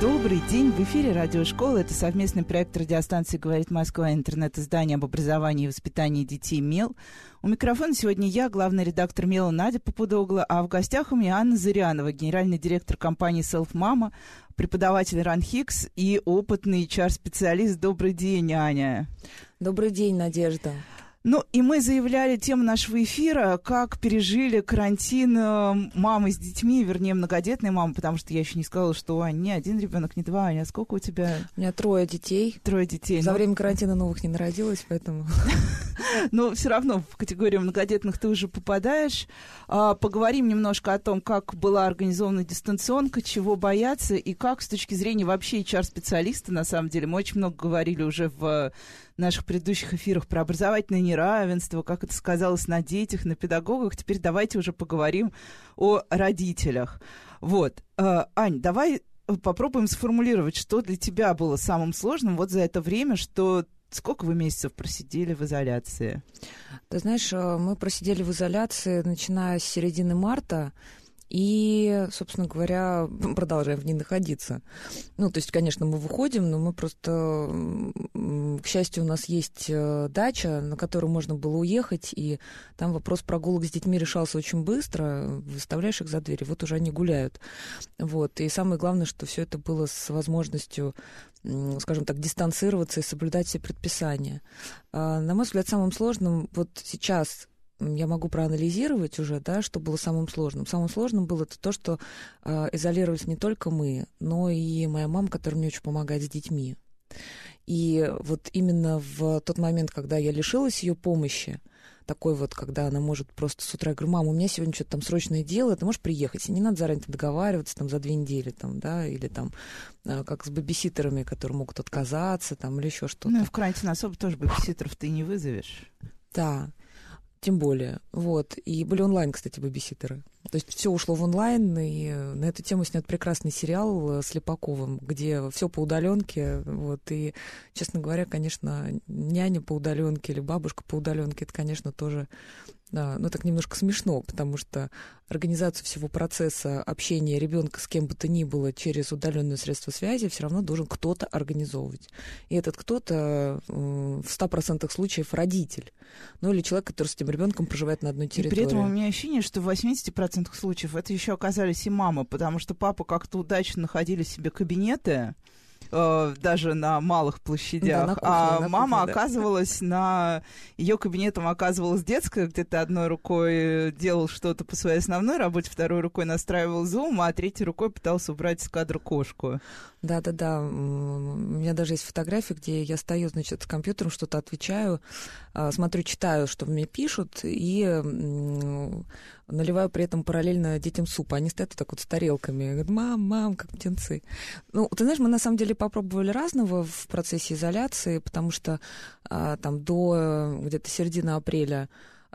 Добрый день. В эфире радиошкола. Это совместный проект радиостанции «Говорит Москва» интернет-издание об образовании и воспитании детей «МЕЛ». У микрофона сегодня я, главный редактор «МЕЛа» Надя Попудогла, а в гостях у меня Анна Зырянова, генеральный директор компании «Селф Мама», преподаватель РАНХИКС и опытный HR-специалист. Добрый день, Аня. Добрый день, Надежда. Ну, и мы заявляли тему нашего эфира, как пережили карантин э, мамы с детьми, вернее, многодетные мамы, потому что я еще не сказала, что Ань, не один ребенок, не два, Аня, а сколько у тебя? У меня трое детей. Трое детей. За ну... время карантина новых не народилось, поэтому... Но все равно в категорию многодетных ты уже попадаешь. А, поговорим немножко о том, как была организована дистанционка, чего бояться и как с точки зрения вообще HR-специалиста, на самом деле, мы очень много говорили уже в наших предыдущих эфирах про образовательное неравенство, как это сказалось на детях, на педагогах. Теперь давайте уже поговорим о родителях. Вот. Э, Ань, давай попробуем сформулировать, что для тебя было самым сложным вот за это время, что Сколько вы месяцев просидели в изоляции? Ты знаешь, э, мы просидели в изоляции, начиная с середины марта. И, собственно говоря, продолжаем в ней находиться. Ну, то есть, конечно, мы выходим, но мы просто, к счастью, у нас есть э, дача, на которую можно было уехать, и там вопрос прогулок с детьми решался очень быстро, выставляешь их за дверь, вот уже они гуляют. Вот. И самое главное, что все это было с возможностью скажем так, дистанцироваться и соблюдать все предписания. А, на мой взгляд, самым сложным вот сейчас я могу проанализировать уже, да, что было самым сложным. Самым сложным было это то, что э, изолировались не только мы, но и моя мама, которая мне очень помогает с детьми. И вот именно в тот момент, когда я лишилась ее помощи, такой вот, когда она может просто с утра, я говорю, мама, у меня сегодня что-то там срочное дело, ты можешь приехать? И не надо заранее договариваться там за две недели, там, да, или там, э, как с бабиситерами, которые могут отказаться, там, или еще что-то. Ну, в карантин особо тоже бабиситеров ты не вызовешь. Да. Тем более. Вот. И были онлайн, кстати, бабиситеры. То есть все ушло в онлайн, и на эту тему снят прекрасный сериал с Липаковым, где все по удаленке. Вот. И, честно говоря, конечно, няня по удаленке или бабушка по удаленке, это, конечно, тоже ну так немножко смешно, потому что организацию всего процесса общения ребенка с кем бы то ни было через удаленное средство связи все равно должен кто-то организовывать. И этот кто-то в 100% случаев родитель. Ну или человек, который с этим ребенком проживает на одной территории. И при этом у меня ощущение, что в 80% случаев это еще оказались и мамы, потому что папа как-то удачно находили себе кабинеты, э, даже на малых площадях. Да, на кухне, а на мама кухне, да. оказывалась на... Ее кабинетом оказывалась детская, где ты одной рукой делал что-то по своей основной работе, второй рукой настраивал зум, а третьей рукой пытался убрать из кадра кошку. Да-да-да. У меня даже есть фотографии, где я стою, значит, с компьютером, что-то отвечаю, а, смотрю, читаю, что мне пишут, и наливаю при этом параллельно детям суп. Они стоят вот так вот с тарелками. Говорят, мам, мам, как птенцы. Ну, ты знаешь, мы на самом деле попробовали разного в процессе изоляции, потому что а, там до где-то середины апреля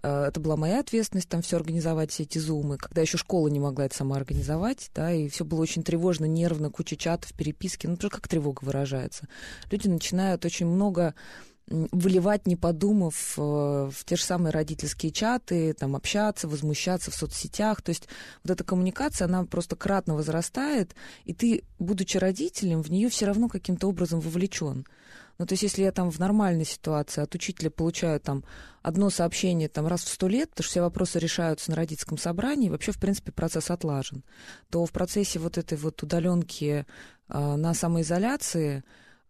а, это была моя ответственность там все организовать, все эти зумы, когда еще школа не могла это сама организовать, да, и все было очень тревожно, нервно, куча чатов, переписки, ну, тоже как тревога выражается. Люди начинают очень много выливать, не подумав, э, в те же самые родительские чаты, там, общаться, возмущаться в соцсетях. То есть вот эта коммуникация, она просто кратно возрастает, и ты, будучи родителем, в нее все равно каким-то образом вовлечен. Ну, то есть, если я там в нормальной ситуации от учителя получаю там одно сообщение там раз в сто лет, потому что все вопросы решаются на родительском собрании, вообще, в принципе, процесс отлажен, то в процессе вот этой вот удаленки э, на самоизоляции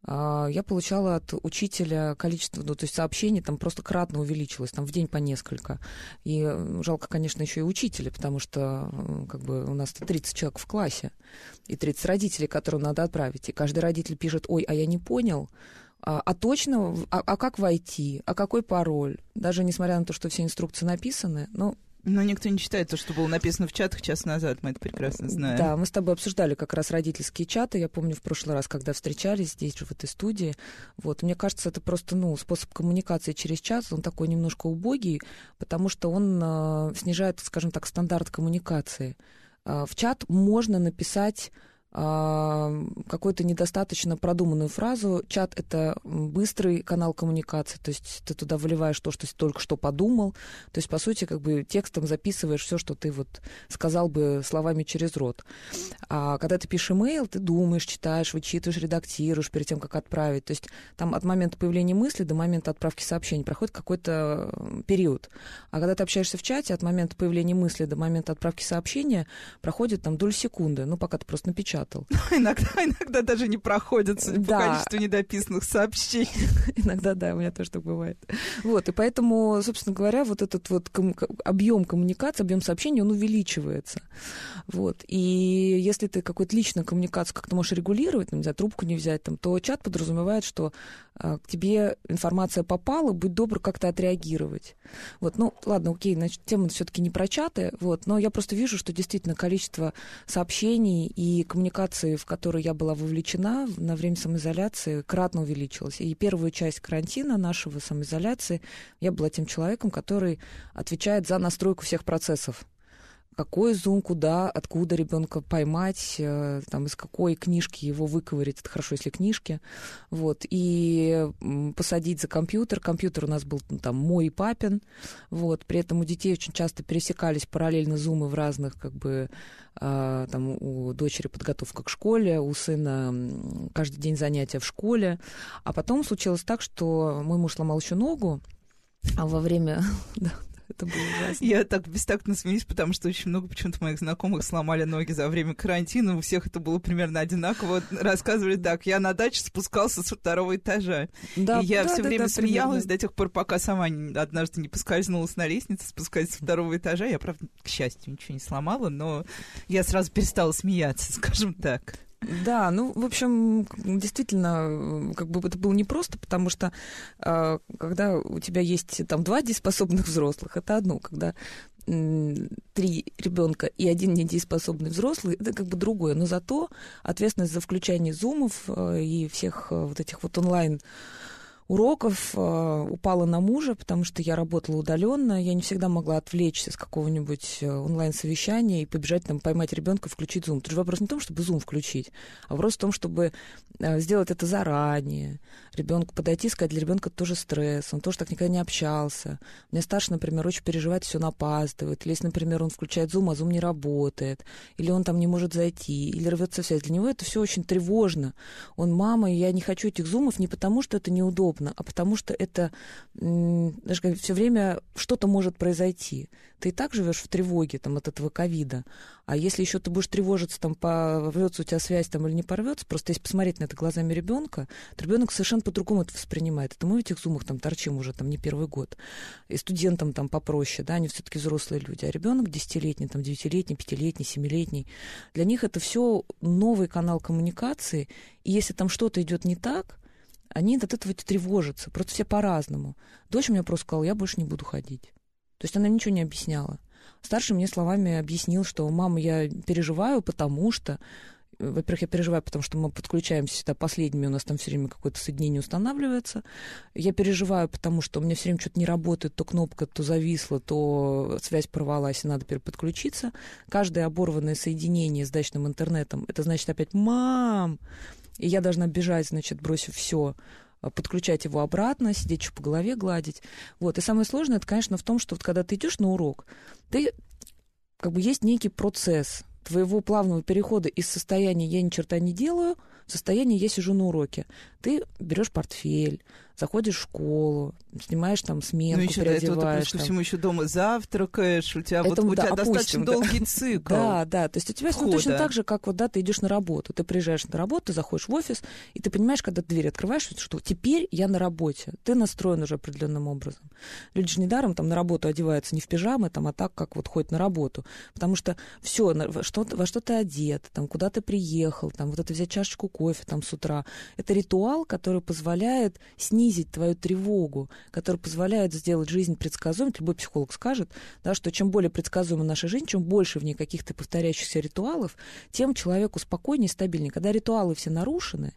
я получала от учителя количество, ну, то есть сообщений там просто кратно увеличилось, там в день по несколько. И жалко, конечно, еще и учителя, потому что как бы у нас 30 человек в классе и 30 родителей, которым надо отправить. И каждый родитель пишет, ой, а я не понял, а, а точно, а, а как войти, а какой пароль? Даже несмотря на то, что все инструкции написаны, ну, Но никто не читает то, что было написано в чатах час назад, мы это прекрасно знаем. Да, мы с тобой обсуждали как раз родительские чаты, я помню в прошлый раз, когда встречались здесь же, в этой студии. Вот, мне кажется, это просто, ну, способ коммуникации через чат, он такой немножко убогий, потому что он э, снижает, скажем так, стандарт коммуникации. Э, в чат можно написать какую-то недостаточно продуманную фразу. Чат — это быстрый канал коммуникации, то есть ты туда выливаешь то, что ты только что подумал, то есть, по сути, как бы текстом записываешь все, что ты вот сказал бы словами через рот. А когда ты пишешь имейл, ты думаешь, читаешь, вычитываешь, редактируешь перед тем, как отправить. То есть там от момента появления мысли до момента отправки сообщений проходит какой-то период. А когда ты общаешься в чате, от момента появления мысли до момента отправки сообщения проходит там долю секунды, ну, пока ты просто напечатал напечатал. Иногда, иногда даже не проходят да. по количеству недописанных сообщений. Иногда, да, у меня тоже так бывает. Вот, и поэтому, собственно говоря, вот этот вот ком- объем коммуникации, объем сообщений, он увеличивается. Вот. И если ты какую-то личную коммуникацию как-то можешь регулировать, ну, не знаю, трубку не взять, там, то чат подразумевает, что к тебе информация попала, будь добр как-то отреагировать. Вот, ну, ладно, окей, значит, тема все-таки не про чаты, вот, но я просто вижу, что действительно количество сообщений и коммуникации, в которые я была вовлечена на время самоизоляции, кратно увеличилось. И первую часть карантина нашего самоизоляции я была тем человеком, который отвечает за настройку всех процессов какой зум, куда, откуда ребенка поймать, э, там, из какой книжки его выковырить, это хорошо, если книжки, вот, и посадить за компьютер. Компьютер у нас был ну, там мой и папин, вот, при этом у детей очень часто пересекались параллельно зумы в разных, как бы, а, там, у дочери подготовка к школе, у сына каждый день занятия в школе, а потом случилось так, что мой муж сломал еще ногу, а во время Это было ужасно. Я так бестактно смеюсь, потому что очень много почему-то моих знакомых сломали ноги за время карантина. У всех это было примерно одинаково. Рассказывали так, я на даче спускался с второго этажа. Да, и я да, все да, время да, смеялась примерно. до тех пор, пока сама однажды не поскользнулась на лестнице, спускаясь с второго этажа. Я, правда, к счастью, ничего не сломала, но я сразу перестала смеяться, скажем так. Да, ну, в общем, действительно, как бы это было непросто, потому что э, когда у тебя есть там два дееспособных взрослых, это одно, когда три ребенка и один недееспособный взрослый, это как бы другое. Но зато ответственность за включение зумов э, и всех э, вот этих вот онлайн уроков э, упала на мужа, потому что я работала удаленно, я не всегда могла отвлечься с какого-нибудь э, онлайн-совещания и побежать там поймать ребенка, включить зум. Тут же вопрос не в том, чтобы зум включить, а вопрос в том, чтобы э, сделать это заранее. Ребенку подойти, сказать, для ребенка тоже стресс, он тоже так никогда не общался. У меня старший, например, очень переживает, все напаздывает. Или если, например, он включает зум, а зум не работает, или он там не может зайти, или рвется связь. Для него это все очень тревожно. Он, мама, я не хочу этих зумов не потому, что это неудобно, удобно, а потому что это все время что-то может произойти. Ты и так живешь в тревоге там, от этого ковида. А если еще ты будешь тревожиться, там, порвется у тебя связь там, или не порвется, просто если посмотреть на это глазами ребенка, то ребенок совершенно по-другому это воспринимает. Это мы в этих зумах там торчим уже там не первый год. И студентам там попроще, да, они все-таки взрослые люди. А ребенок десятилетний, там, девятилетний, пятилетний, семилетний, для них это все новый канал коммуникации. И если там что-то идет не так, они от этого тревожатся. Просто все по-разному. Дочь мне просто сказала, я больше не буду ходить. То есть она ничего не объясняла. Старший мне словами объяснил, что мама, я переживаю, потому что во-первых, я переживаю, потому что мы подключаемся сюда последними, у нас там все время какое-то соединение устанавливается. Я переживаю, потому что у меня все время что-то не работает, то кнопка то зависла, то связь порвалась, и надо переподключиться. Каждое оборванное соединение с дачным интернетом, это значит опять «мам!» И я должна бежать, значит, бросив все, а, подключать его обратно, сидеть еще по голове гладить. Вот. И самое сложное, это, конечно, в том, что вот когда ты идешь на урок, ты как бы есть некий процесс твоего плавного перехода из состояния «я ни черта не делаю» в состояние «я сижу на уроке». Ты берешь портфель, заходишь в школу, снимаешь там сменку, ну, еще переодеваешь. До этого ты, всему еще дома завтракаешь, у тебя, это, вот, да, у тебя опустим, достаточно да. долгий цикл. Да, да, то есть у тебя ну, точно так же, как вот, да, ты идешь на работу, ты приезжаешь на работу, ты заходишь в офис, и ты понимаешь, когда дверь открываешь, что теперь я на работе, ты настроен уже определенным образом. Люди же недаром там на работу одеваются не в пижамы, там, а так, как вот ходят на работу, потому что все, что, во что ты одет, там, куда ты приехал, там, вот это взять чашечку кофе там с утра. Это ритуал, который позволяет снизить твою тревогу, который позволяет сделать жизнь предсказуемой. Любой психолог скажет, да, что чем более предсказуема наша жизнь, чем больше в ней каких-то повторяющихся ритуалов, тем человеку спокойнее и стабильнее. Когда ритуалы все нарушены,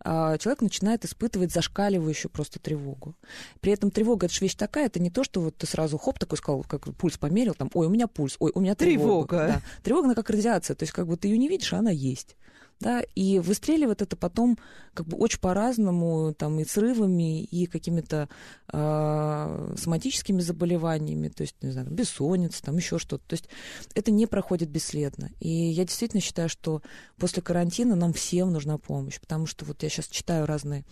а, человек начинает испытывать зашкаливающую просто тревогу. При этом тревога, это же вещь такая, это не то, что вот ты сразу хоп, такой сказал, как пульс померил, там, ой, у меня пульс, ой, у меня тревога. Тревога. Да. Тревога, она как радиация, то есть как бы ты ее не видишь, а она есть да, и выстреливает это потом как бы очень по-разному, там, и срывами, и какими-то э, соматическими заболеваниями, то есть, не знаю, бессонница, там, еще что-то. То есть это не проходит бесследно. И я действительно считаю, что после карантина нам всем нужна помощь, потому что вот я сейчас читаю разные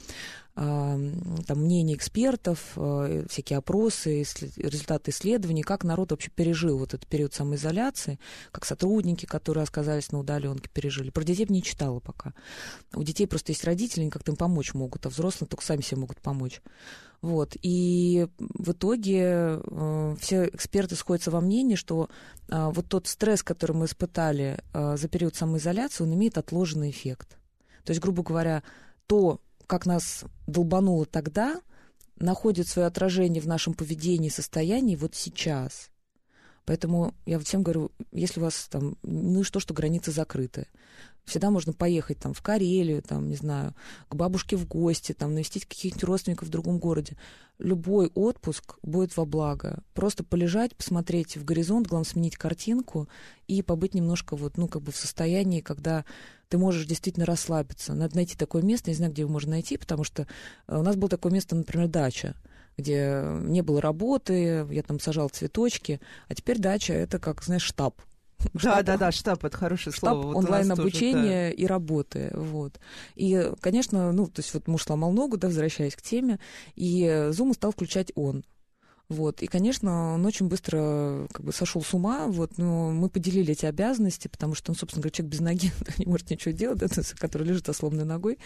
там, мнения экспертов, э, всякие опросы, результаты исследований, как народ вообще пережил вот этот период самоизоляции, как сотрудники, которые оказались на удаленке, пережили. Про детей не читала пока. У детей просто есть родители, они как-то им помочь могут, а взрослые только сами себе могут помочь. Вот. И в итоге э, все эксперты сходятся во мнении, что э, вот тот стресс, который мы испытали э, за период самоизоляции, он имеет отложенный эффект. То есть, грубо говоря, то, как нас долбануло тогда, находит свое отражение в нашем поведении и состоянии вот сейчас. Поэтому я всем говорю, если у вас там, ну что, что границы закрыты. Всегда можно поехать там в Карелию, там, не знаю, к бабушке в гости, там, навестить каких-нибудь родственников в другом городе. Любой отпуск будет во благо. Просто полежать, посмотреть в горизонт, главное, сменить картинку и побыть немножко вот, ну, как бы в состоянии, когда ты можешь действительно расслабиться. Надо найти такое место, не знаю, где его можно найти, потому что э, у нас было такое место, например, дача где не было работы, я там сажал цветочки, а теперь дача — это, как, знаешь, штаб. Да, штаб, да, да, штаб это хорошее штаб слово. Вот онлайн обучение да. и работы, вот. И, конечно, ну, то есть вот муж сломал ногу, да, возвращаясь к теме, и Zoom стал включать он. Вот. И, конечно, он очень быстро как бы сошел с ума, вот, но мы поделили эти обязанности, потому что он, собственно говоря, человек без ноги не может ничего делать, да, который лежит осломной ногой.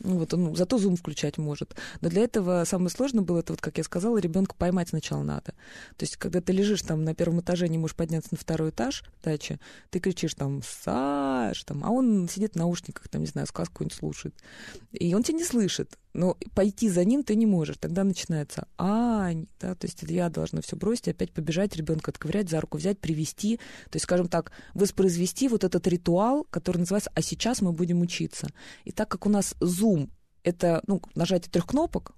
Вот он зато зум включать может. Но для этого самое сложное было, это вот, как я сказала, ребенка поймать сначала надо. То есть, когда ты лежишь там на первом этаже, не можешь подняться на второй этаж дачи, ты кричишь там «Саш!», там, а он сидит в наушниках, там, не знаю, сказку какую-нибудь слушает. И он тебя не слышит но пойти за ним ты не можешь. Тогда начинается ань, да, то есть я должна все бросить, опять побежать, ребенка отковырять, за руку взять, привести, то есть, скажем так, воспроизвести вот этот ритуал, который называется «а сейчас мы будем учиться». И так как у нас Zoom — это ну, нажатие трех кнопок,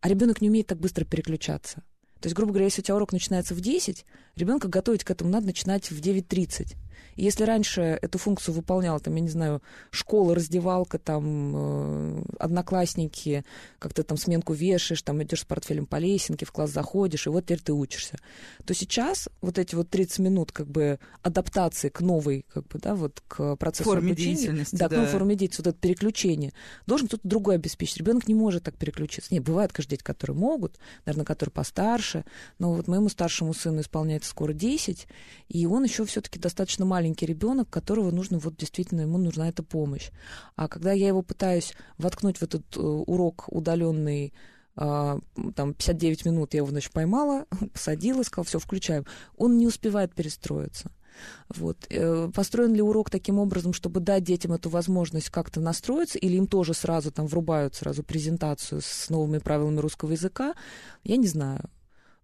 а ребенок не умеет так быстро переключаться. То есть, грубо говоря, если у тебя урок начинается в 10, ребенка готовить к этому надо начинать в 9.30. Если раньше эту функцию выполняла, там, я не знаю, школа, раздевалка, там, э, одноклассники, как ты там сменку вешаешь, там, идешь с портфелем по лесенке, в класс заходишь, и вот теперь ты учишься, то сейчас вот эти вот 30 минут, как бы, адаптации к новой, как бы, да, вот, к процессу форме обучения, деятельности, да, да. к новой форме деятельности, вот это переключение, должен кто-то другой обеспечить. Ребенок не может так переключиться. Нет, бывают, конечно, дети, которые могут, наверное, которые постарше, но вот моему старшему сыну исполняется скоро 10, и он еще все-таки достаточно маленький ребенок, которого нужно, вот действительно, ему нужна эта помощь. А когда я его пытаюсь воткнуть в этот э, урок удаленный, Uh, там 59 минут я его, значит, поймала, посадила, сказала, все, включаем. Он не успевает перестроиться. Вот. Э, построен ли урок таким образом, чтобы дать детям эту возможность как-то настроиться, или им тоже сразу там врубают сразу презентацию с новыми правилами русского языка, я не знаю.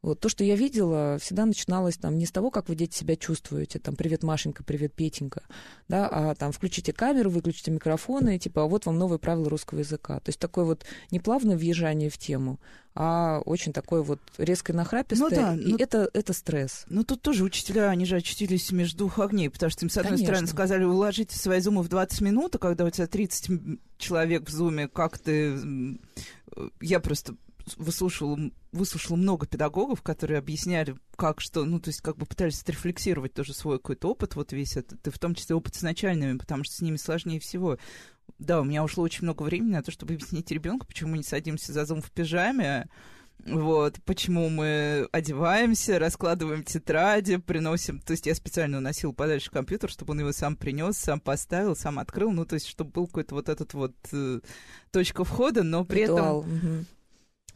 Вот то, что я видела, всегда начиналось там не с того, как вы дети себя чувствуете, там привет Машенька, привет Петенька, да, а там включите камеру, выключите микрофоны, типа, а вот вам новые правила русского языка. То есть такое вот не плавное въезжание в тему, а очень такое вот резкое нахрапистое, ну, да, и ну, это, это стресс. Ну, тут тоже учителя, они же очутились между двух огней, потому что им, с одной Конечно. стороны, сказали, уложите свои зумы в 20 минут, а когда у тебя 30 человек в зуме, как ты... Я просто выслушивала, выслушала много педагогов, которые объясняли, как что, ну, то есть как бы пытались отрефлексировать тоже свой какой-то опыт, вот весь этот, и в том числе опыт с начальными, потому что с ними сложнее всего. Да, у меня ушло очень много времени на то, чтобы объяснить ребенку, почему мы не садимся за зум в пижаме, вот, почему мы одеваемся, раскладываем тетради, приносим... То есть я специально уносил подальше компьютер, чтобы он его сам принес, сам поставил, сам открыл. Ну, то есть, чтобы был какой-то вот этот вот э, точка входа, но при Ритуал. этом... Угу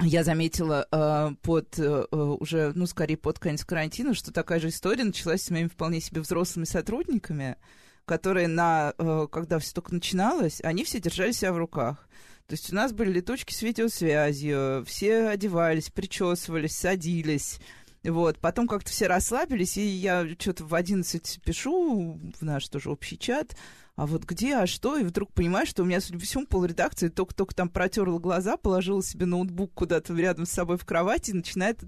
я заметила э, под э, уже, ну, скорее под конец карантина, что такая же история началась с моими вполне себе взрослыми сотрудниками, которые на, э, когда все только начиналось, они все держали себя в руках. То есть у нас были летучки с видеосвязью, все одевались, причесывались, садились. Вот. Потом как-то все расслабились, и я что-то в 11 пишу в наш тоже общий чат, а вот где, а что, и вдруг понимаешь, что у меня, судя по всему, полредакции только-только там протерла глаза, положила себе ноутбук куда-то рядом с собой в кровати и начинает...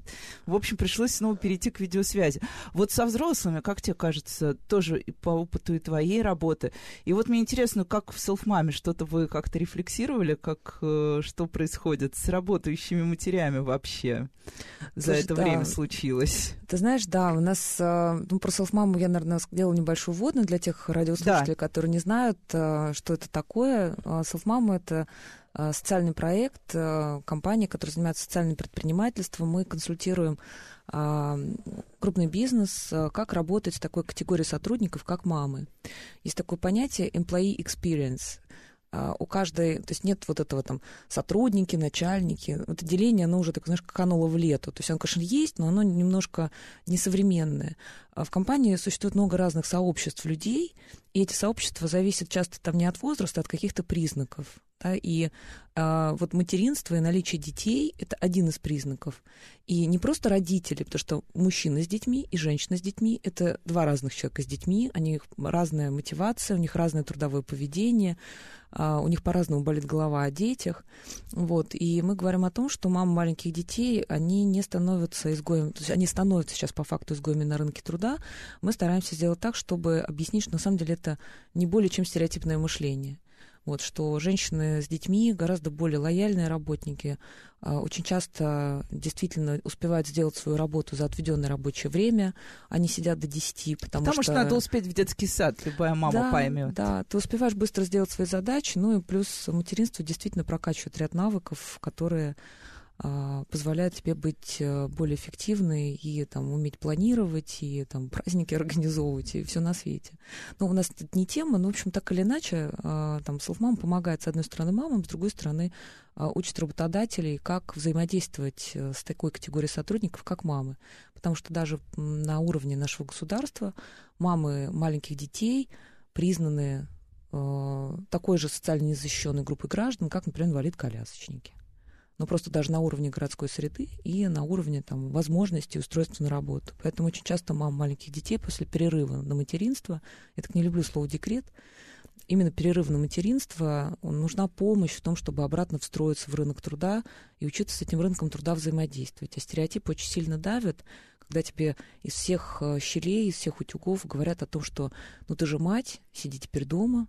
В общем, пришлось снова перейти к видеосвязи. Вот со взрослыми, как тебе кажется, тоже по опыту и твоей работы. И вот мне интересно, как в селфмаме что-то вы как-то рефлексировали, как э, что происходит с работающими матерями вообще за Слушай, это да. время случилось? Ты знаешь, да, у нас, э, ну, про селфмаму я, наверное, сделала небольшую вводную для тех радиослушателей, да. которые не знают, э, что это такое, Selfmama — это э, социальный проект, компания, которая занимается социальным предпринимательством. Мы консультируем крупный бизнес, как работать с такой категорией сотрудников, как мамы. Есть такое понятие employee experience. А, у каждой, то есть нет вот этого там сотрудники, начальники. Это деление, оно уже, так знаешь, кануло в лету. То есть оно, конечно, есть, но оно немножко несовременное. А в компании существует много разных сообществ людей, и эти сообщества зависят часто там не от возраста, а от каких-то признаков. Да, и а, вот материнство и наличие детей – это один из признаков. И не просто родители, потому что мужчина с детьми и женщина с детьми – это два разных человека с детьми, у них разная мотивация, у них разное трудовое поведение, а, у них по-разному болит голова о детях. Вот. И мы говорим о том, что мамы маленьких детей, они не становятся изгоями, то есть они становятся сейчас по факту изгоями на рынке труда. Мы стараемся сделать так, чтобы объяснить, что на самом деле это не более чем стереотипное мышление вот, что женщины с детьми гораздо более лояльные работники, а, очень часто действительно успевают сделать свою работу за отведенное рабочее время, они сидят до 10, потому, потому что... что надо успеть в детский сад, любая мама да, поймет. Да, ты успеваешь быстро сделать свои задачи, ну и плюс материнство действительно прокачивает ряд навыков, которые а, позволяет тебе быть э, более эффективной и там уметь планировать, и там праздники организовывать, и все на свете. Но у нас это не тема, но, в общем, так или иначе, а, там, Selfmam помогает, с одной стороны, мамам, с другой стороны, а, учит работодателей, как взаимодействовать э, с такой категорией сотрудников, как мамы. Потому что даже на уровне нашего государства мамы маленьких детей признаны э, такой же социально незащищенной группой граждан, как, например, инвалид-колясочники но просто даже на уровне городской среды и на уровне там, возможностей устройства на работу. Поэтому очень часто мам маленьких детей после перерыва на материнство, я так не люблю слово «декрет», именно перерыв на материнство, нужна помощь в том, чтобы обратно встроиться в рынок труда и учиться с этим рынком труда взаимодействовать. А стереотипы очень сильно давят, когда тебе из всех э, щелей, из всех утюгов говорят о том, что ну ты же мать, сиди теперь дома,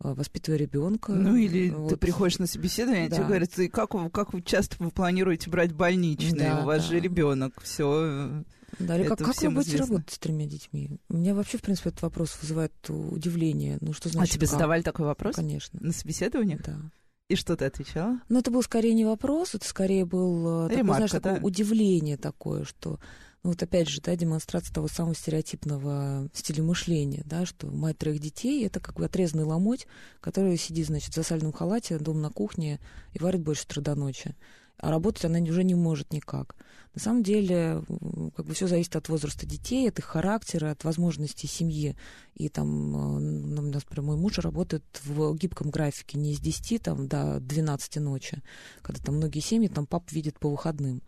воспитывая ребенка. Ну или вот. ты приходишь на собеседование, да. тебе говорят, и как, вы, как вы часто вы планируете брать больничные, да, у вас да. же ребенок, все. Да, или как, как вы будете известно. работать с тремя детьми? У меня вообще, в принципе, этот вопрос вызывает удивление. Ну, что значит, а тебе как? задавали такой вопрос? Конечно. На собеседованиях? Да. И что ты отвечала? Ну, это был скорее не вопрос, это скорее был э, такое, знаешь, да? такое удивление такое, что ну вот опять же, да, демонстрация того самого стереотипного стиля мышления, да, что мать троих детей — это как бы отрезанный ломоть, который сидит, значит, в засальном халате дома на кухне и варит больше утра до ночи. А работать она уже не может никак. На самом деле, как бы все зависит от возраста детей, от их характера, от возможностей семьи. И там, ну, у нас, например, мой муж работает в гибком графике не с 10 там, до 12 ночи, когда там многие семьи, там пап видит по выходным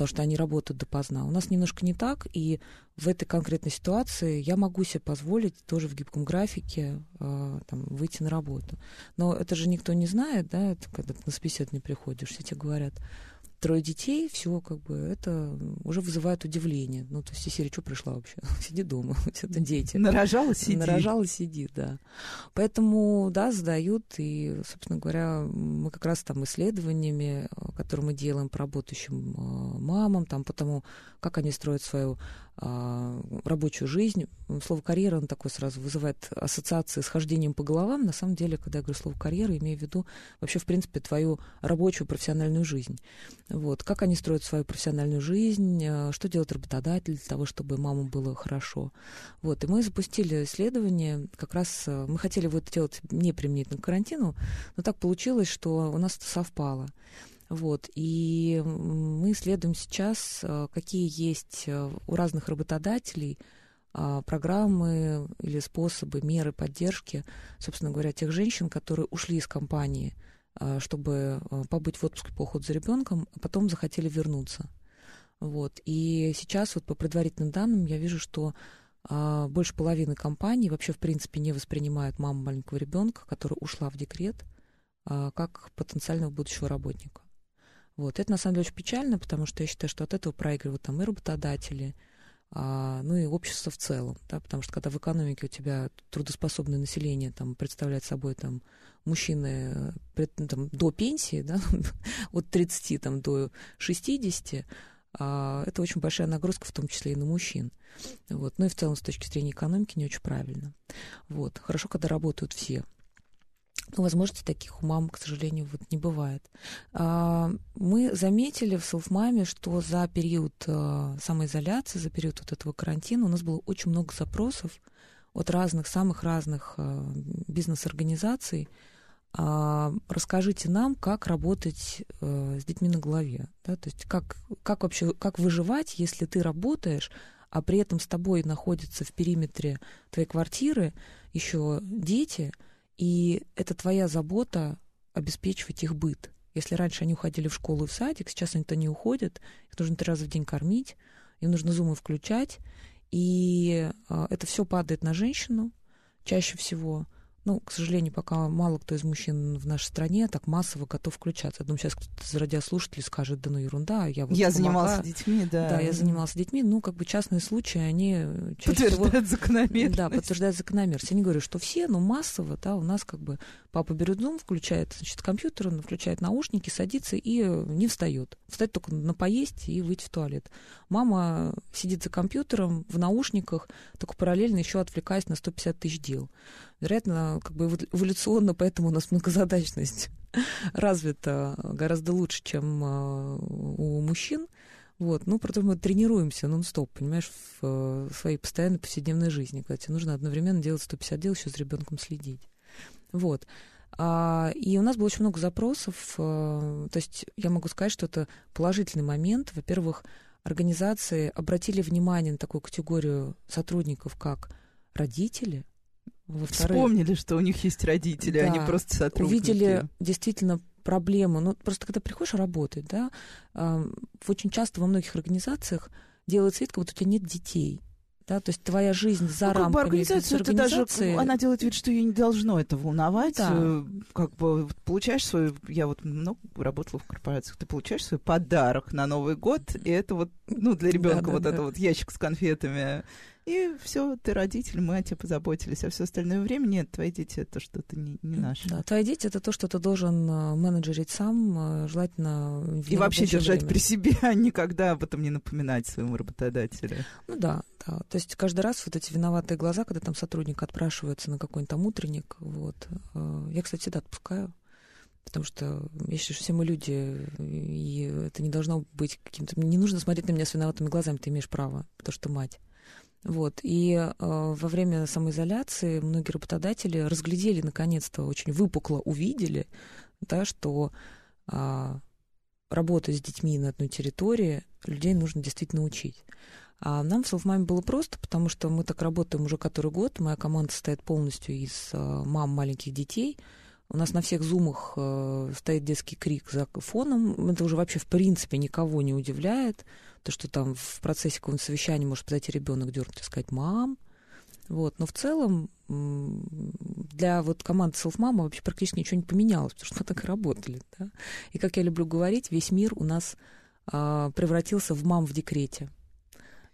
потому что они работают допоздна. У нас немножко не так, и в этой конкретной ситуации я могу себе позволить тоже в гибком графике э, там, выйти на работу. Но это же никто не знает, да, это, когда ты на собеседование приходишь, все тебе говорят, трое детей, все как бы это уже вызывает удивление. Ну, то есть серии, что пришла вообще? Сиди дома, это дети. Нарожала, сиди. Нарожала, сиди, да. Поэтому, да, задают, и, собственно говоря, мы как раз там исследованиями, которые мы делаем по работающим а, мамам, там, потому как они строят свою а, рабочую жизнь. Слово карьера, он такой сразу вызывает ассоциации с хождением по головам. На самом деле, когда я говорю слово карьера, имею в виду вообще, в принципе, твою рабочую профессиональную жизнь. Вот. Как они строят свою профессиональную жизнь, а, что делает работодатель для того, чтобы маму было хорошо. Вот. И мы запустили исследование, как раз а, мы хотели вот делать не применительно к карантину, но так получилось, что у нас это совпало. Вот. И мы исследуем сейчас, какие есть у разных работодателей программы или способы, меры поддержки, собственно говоря, тех женщин, которые ушли из компании, чтобы побыть в отпуске по уходу за ребенком, а потом захотели вернуться. Вот. И сейчас вот по предварительным данным я вижу, что а, больше половины компаний вообще в принципе не воспринимают маму маленького ребенка, которая ушла в декрет, а, как потенциального будущего работника. Вот. Это на самом деле очень печально, потому что я считаю, что от этого проигрывают там и работодатели, а, ну и общество в целом, да, потому что когда в экономике у тебя трудоспособное население там представляет собой там мужчины там, до пенсии, да, от 30 там, до 60, а, это очень большая нагрузка, в том числе и на мужчин. Вот. Ну и в целом с точки зрения экономики не очень правильно. Вот. Хорошо, когда работают все. Но возможности таких у мам, к сожалению, вот не бывает. А, мы заметили в Селфмаме, что за период а, самоизоляции, за период вот этого карантина у нас было очень много запросов от разных, самых разных бизнес-организаций, а, расскажите нам, как работать э, с детьми на голове, да, то есть как, как вообще, как выживать, если ты работаешь, а при этом с тобой находятся в периметре твоей квартиры еще дети, и это твоя забота обеспечивать их быт. Если раньше они уходили в школу и в садик, сейчас они-то не уходят, их нужно три раза в день кормить, им нужно зумы включать, и э, это все падает на женщину чаще всего – ну, к сожалению, пока мало кто из мужчин в нашей стране так массово готов включаться. Я думаю, сейчас кто-то из радиослушателей скажет, да ну ерунда, я вот Я занимался детьми, да. Да, я занимался детьми. Ну, как бы частные случаи, они чаще подтверждают всего... закономерность. Да, подтверждают закономерность. Я не говорю, что все, но массово, да, у нас как бы папа берет зум, включает, значит, компьютер, он включает наушники, садится и не встает. Встать только на поесть и выйти в туалет. Мама сидит за компьютером в наушниках, только параллельно еще отвлекаясь на 150 тысяч дел вероятно, как бы эволюционно, поэтому у нас многозадачность развита гораздо лучше, чем а, у мужчин. Вот, ну, потом мы тренируемся нон-стоп, понимаешь, в, в своей постоянной повседневной жизни, когда тебе нужно одновременно делать 150 дел, еще с ребенком следить. Вот. А, и у нас было очень много запросов. А, то есть я могу сказать, что это положительный момент. Во-первых, организации обратили внимание на такую категорию сотрудников, как родители, Вспомнили, что у них есть родители, да. а не просто сотрудники. Увидели действительно проблему. Ну, просто когда приходишь работать, да, очень часто во многих организациях делается вид, как будто у тебя нет детей. Да, то есть твоя жизнь за ну, рамками как бы организация, это даже, она делает вид, что ее не должно это волновать. Да. Э, как бы получаешь свой, я вот много работала в корпорациях, ты получаешь свой подарок на Новый год, и это вот, ну, для ребенка да, вот да, это да. вот ящик с конфетами и все, ты родитель, мы о тебе позаботились, а все остальное время нет, твои дети это что-то не, не наше. Да, твои дети это то, что ты должен э, менеджерить сам, э, желательно И вообще держать время. при себе, а никогда об этом не напоминать своему работодателю. Ну да, да. То есть каждый раз вот эти виноватые глаза, когда там сотрудник отпрашивается на какой-нибудь там утренник, вот. Э, я, кстати, всегда отпускаю потому что я считаю, что все мы люди, и это не должно быть каким-то... Не нужно смотреть на меня с виноватыми глазами, ты имеешь право, потому что мать. Вот. И э, во время самоизоляции многие работодатели разглядели, наконец-то, очень выпукло увидели, да, что э, работать с детьми на одной территории людей нужно действительно учить. А нам в Селфмаме было просто, потому что мы так работаем уже который год. Моя команда состоит полностью из э, мам маленьких детей – у нас на всех зумах э, стоит детский крик за фоном. Это уже вообще в принципе никого не удивляет. То, что там в процессе какого-нибудь совещания может подойти ребенок, дернуть и сказать «мам». Вот. Но в целом для вот команды Селфмама вообще практически ничего не поменялось, потому что мы так и работали. Да? И, как я люблю говорить, весь мир у нас а, превратился в мам в декрете.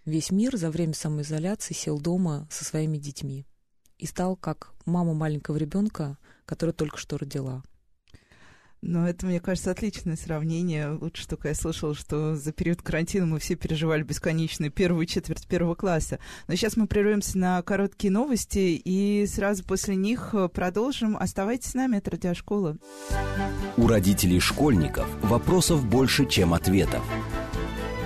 Весь мир за время самоизоляции сел дома со своими детьми и стал как мама маленького ребенка которую только что родила. Ну, это, мне кажется, отличное сравнение. Лучше только я слышала, что за период карантина мы все переживали бесконечную первую четверть первого класса. Но сейчас мы прервемся на короткие новости и сразу после них продолжим. Оставайтесь с нами, это радиошкола. У родителей школьников вопросов больше, чем ответов.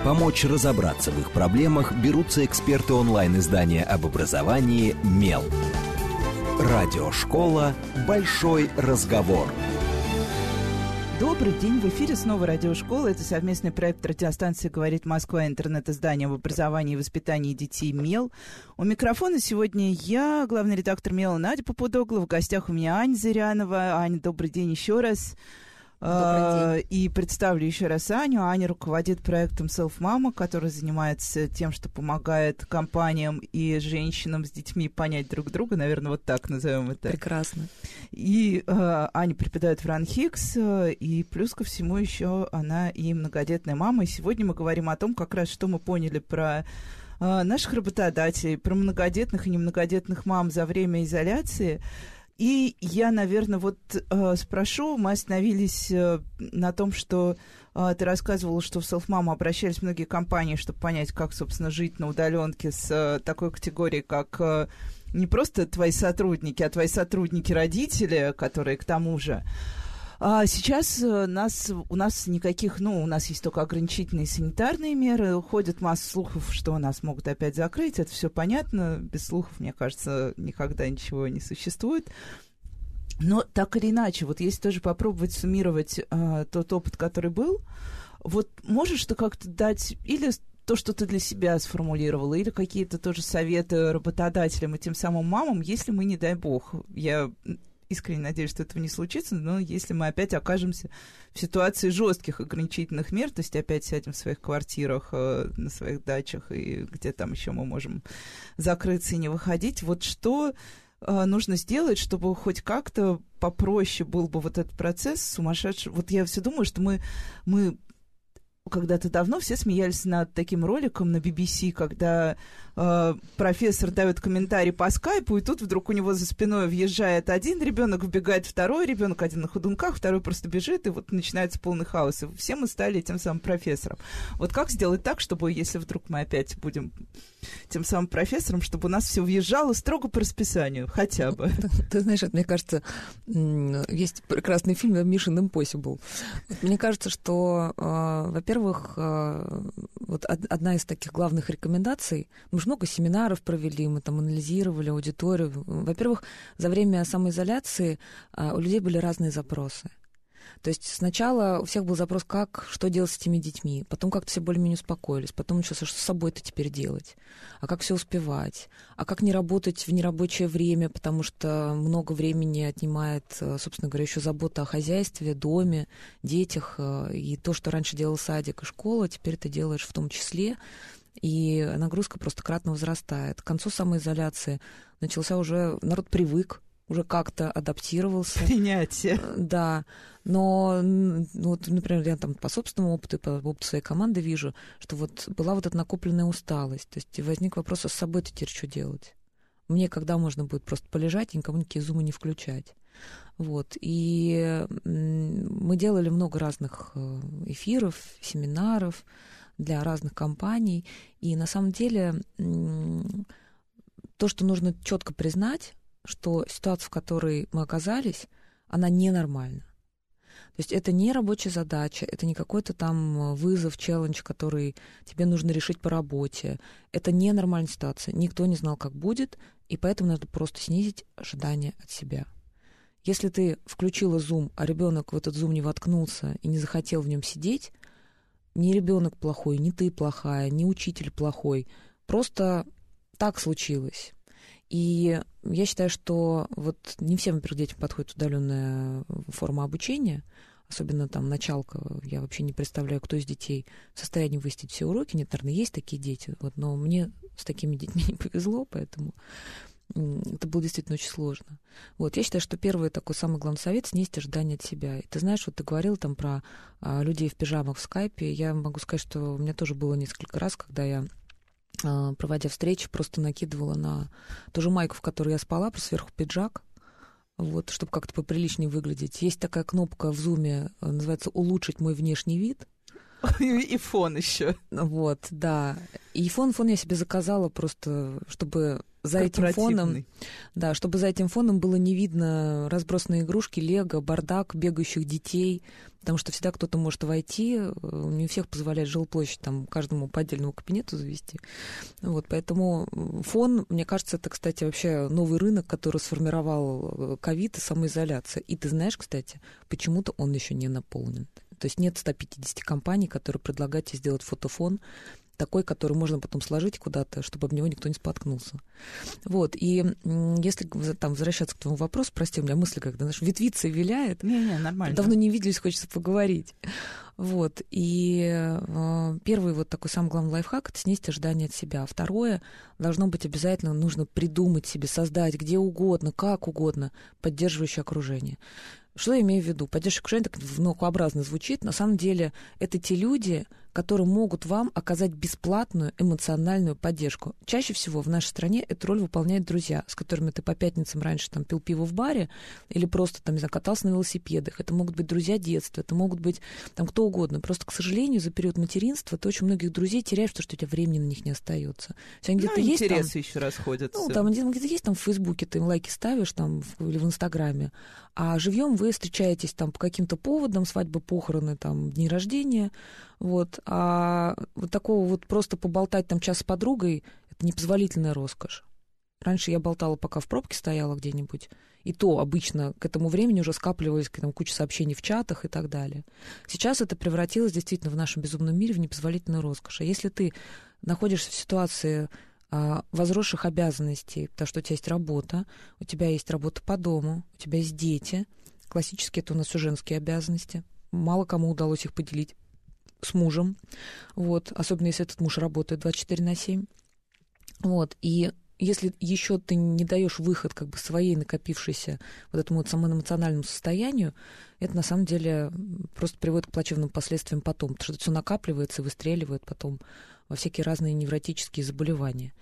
Помочь разобраться в их проблемах берутся эксперты онлайн-издания об образовании «Мел». Радиошкола «Большой разговор». Добрый день, в эфире снова радиошкола. Это совместный проект радиостанции «Говорит Москва», интернет-издание об образовании и воспитании детей «Мел». У микрофона сегодня я, главный редактор «Мела» Надя Попудогла. В гостях у меня Аня Зырянова. Аня, добрый день еще раз. А, и представлю еще раз Аню. Аня руководит проектом Self Mama, который занимается тем, что помогает компаниям и женщинам с детьми понять друг друга. Наверное, вот так назовем это. Прекрасно. И э, Аня преподает в Ранхикс, и плюс ко всему еще она и многодетная мама. И сегодня мы говорим о том, как раз что мы поняли про э, наших работодателей, про многодетных и немногодетных мам за время изоляции. И я, наверное, вот э, спрошу, мы остановились э, на том, что э, ты рассказывала, что в Self-Mama обращались многие компании, чтобы понять, как, собственно, жить на удаленке с э, такой категорией, как э, не просто твои сотрудники, а твои сотрудники-родители, которые к тому же. А сейчас э, нас, у нас никаких, ну, у нас есть только ограничительные санитарные меры, ходит масса слухов, что нас могут опять закрыть, это все понятно, без слухов, мне кажется, никогда ничего не существует. Но так или иначе, вот если тоже попробовать суммировать э, тот опыт, который был, вот можешь ты как-то дать или то, что ты для себя сформулировала, или какие-то тоже советы работодателям и тем самым мамам, если мы, не дай бог, я искренне надеюсь, что этого не случится, но если мы опять окажемся в ситуации жестких ограничительных мер, то есть опять сядем в своих квартирах, э, на своих дачах и где там еще мы можем закрыться и не выходить, вот что э, нужно сделать, чтобы хоть как-то попроще был бы вот этот процесс сумасшедший. Вот я все думаю, что мы, мы когда-то давно все смеялись над таким роликом на BBC, когда э, профессор дает комментарий по скайпу, и тут вдруг у него за спиной въезжает один ребенок, вбегает второй ребенок, один на ходунках, второй просто бежит, и вот начинается полный хаос. И все мы стали тем самым профессором. Вот как сделать так, чтобы, если вдруг мы опять будем тем самым профессором, чтобы у нас все въезжало строго по расписанию, хотя бы? Ты знаешь, мне кажется, есть прекрасный фильм Mission Impossible. Мне кажется, что, э, во-первых, э, вот одна из таких главных рекомендаций, мы же много семинаров провели, мы там анализировали аудиторию. Во-первых, за время самоизоляции а, у людей были разные запросы. То есть сначала у всех был запрос, как, что делать с этими детьми. Потом как-то все более-менее успокоились. Потом начался, что с собой-то теперь делать. А как все успевать? А как не работать в нерабочее время, потому что много времени отнимает, э, собственно говоря, еще забота о хозяйстве, доме, детях. Э, и то, что раньше делал садик и школа, теперь ты делаешь в том числе и нагрузка просто кратно возрастает. К концу самоизоляции начался уже, народ привык, уже как-то адаптировался. Принятие. Э, да. Но, ну, вот, например, я там по собственному опыту и по опыту своей команды вижу, что вот была вот эта накопленная усталость. То есть возник вопрос, а с собой теперь что делать? Мне когда можно будет просто полежать и никому никакие зумы не включать? Вот. И мы делали много разных э, эфиров, семинаров, для разных компаний. И на самом деле то, что нужно четко признать, что ситуация, в которой мы оказались, она ненормальна. То есть это не рабочая задача, это не какой-то там вызов, челлендж, который тебе нужно решить по работе. Это не нормальная ситуация. Никто не знал, как будет, и поэтому надо просто снизить ожидания от себя. Если ты включила Zoom, а ребенок в этот Zoom не воткнулся и не захотел в нем сидеть, ни ребенок плохой, ни ты плохая, ни учитель плохой. Просто так случилось. И я считаю, что вот не всем, во-первых, детям подходит удаленная форма обучения, особенно там началка. Я вообще не представляю, кто из детей в состоянии выстить все уроки. Нет, наверное, есть такие дети, вот, но мне с такими детьми не повезло, поэтому это было действительно очень сложно. Вот, я считаю, что первый такой самый главный совет — снизить ожидания от себя. И ты знаешь, вот ты говорил там про а, людей в пижамах в скайпе. Я могу сказать, что у меня тоже было несколько раз, когда я а, проводя встречи, просто накидывала на ту же майку, в которой я спала, просто сверху пиджак, вот, чтобы как-то поприличнее выглядеть. Есть такая кнопка в зуме, называется «Улучшить мой внешний вид». И фон еще. Вот, да. И фон, фон я себе заказала просто, чтобы за этим фоном, да, чтобы за этим фоном было не видно разбросанные игрушки, лего, бардак, бегающих детей, потому что всегда кто-то может войти, э, не у всех позволяет жилплощадь там каждому по отдельному кабинету завести. Вот, поэтому фон, мне кажется, это, кстати, вообще новый рынок, который сформировал э, ковид и самоизоляция. И ты знаешь, кстати, почему-то он еще не наполнен. То есть нет 150 компаний, которые предлагают тебе сделать фотофон такой, который можно потом сложить куда-то, чтобы об него никто не споткнулся. Вот, и если там возвращаться к твоему вопросу, прости, у меня мысли когда, знаешь, ветвица виляет. Не-не, нормально. Давно не виделись, хочется поговорить. Вот, и э, первый вот такой самый главный лайфхак — это снизить ожидания от себя. Второе, должно быть обязательно, нужно придумать себе, создать где угодно, как угодно поддерживающее окружение. Что я имею в виду? Поддержка окружения так наукообразно звучит. На самом деле это те люди, которые могут вам оказать бесплатную эмоциональную поддержку. Чаще всего в нашей стране эту роль выполняют друзья, с которыми ты по пятницам раньше там пил пиво в баре или просто там, не знаю, катался на велосипедах. Это могут быть друзья детства, это могут быть там кто угодно. Просто, к сожалению, за период материнства ты очень многих друзей теряешь, потому что у тебя времени на них не остается. Они где-то ну, есть интересы там, еще расходятся. Ну, там где-то есть там в Фейсбуке, ты им лайки ставишь там или в Инстаграме, а живьем вы встречаетесь там по каким-то поводам, свадьбы, похороны, там, дни рождения, вот. А вот такого вот просто поболтать там час с подругой — это непозволительная роскошь. Раньше я болтала, пока в пробке стояла где-нибудь. И то обычно к этому времени уже скапливались этому куча сообщений в чатах и так далее. Сейчас это превратилось действительно в нашем безумном мире в непозволительную роскошь. А если ты находишься в ситуации а, возросших обязанностей, потому что у тебя есть работа, у тебя есть работа по дому, у тебя есть дети. Классически это у нас все женские обязанности. Мало кому удалось их поделить с мужем, вот, особенно если этот муж работает 24 на 7. Вот, и если еще ты не даешь выход как бы своей накопившейся вот этому вот самому состоянию, это на самом деле просто приводит к плачевным последствиям потом, потому что это все накапливается и выстреливает потом во всякие разные невротические заболевания.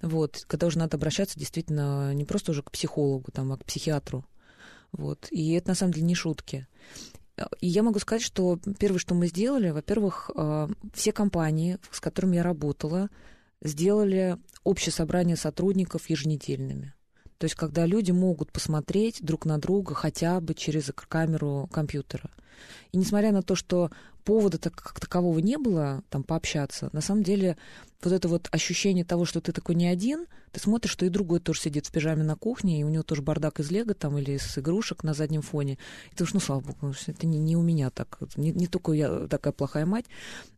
Вот, когда уже надо обращаться действительно не просто уже к психологу, там, а к психиатру. Вот. И это на самом деле не шутки. Я могу сказать, что первое, что мы сделали, во-первых, э, все компании, с которыми я работала, сделали общее собрание сотрудников еженедельными. То есть, когда люди могут посмотреть друг на друга хотя бы через камеру компьютера. И несмотря на то, что повода так, как такового не было, там, пообщаться, на самом деле вот это вот ощущение того, что ты такой не один, ты смотришь, что и другой тоже сидит в пижаме на кухне, и у него тоже бардак из лего там или из игрушек на заднем фоне. И ты думаешь, ну, слава богу, это не, не у меня так, не, не только я такая плохая мать,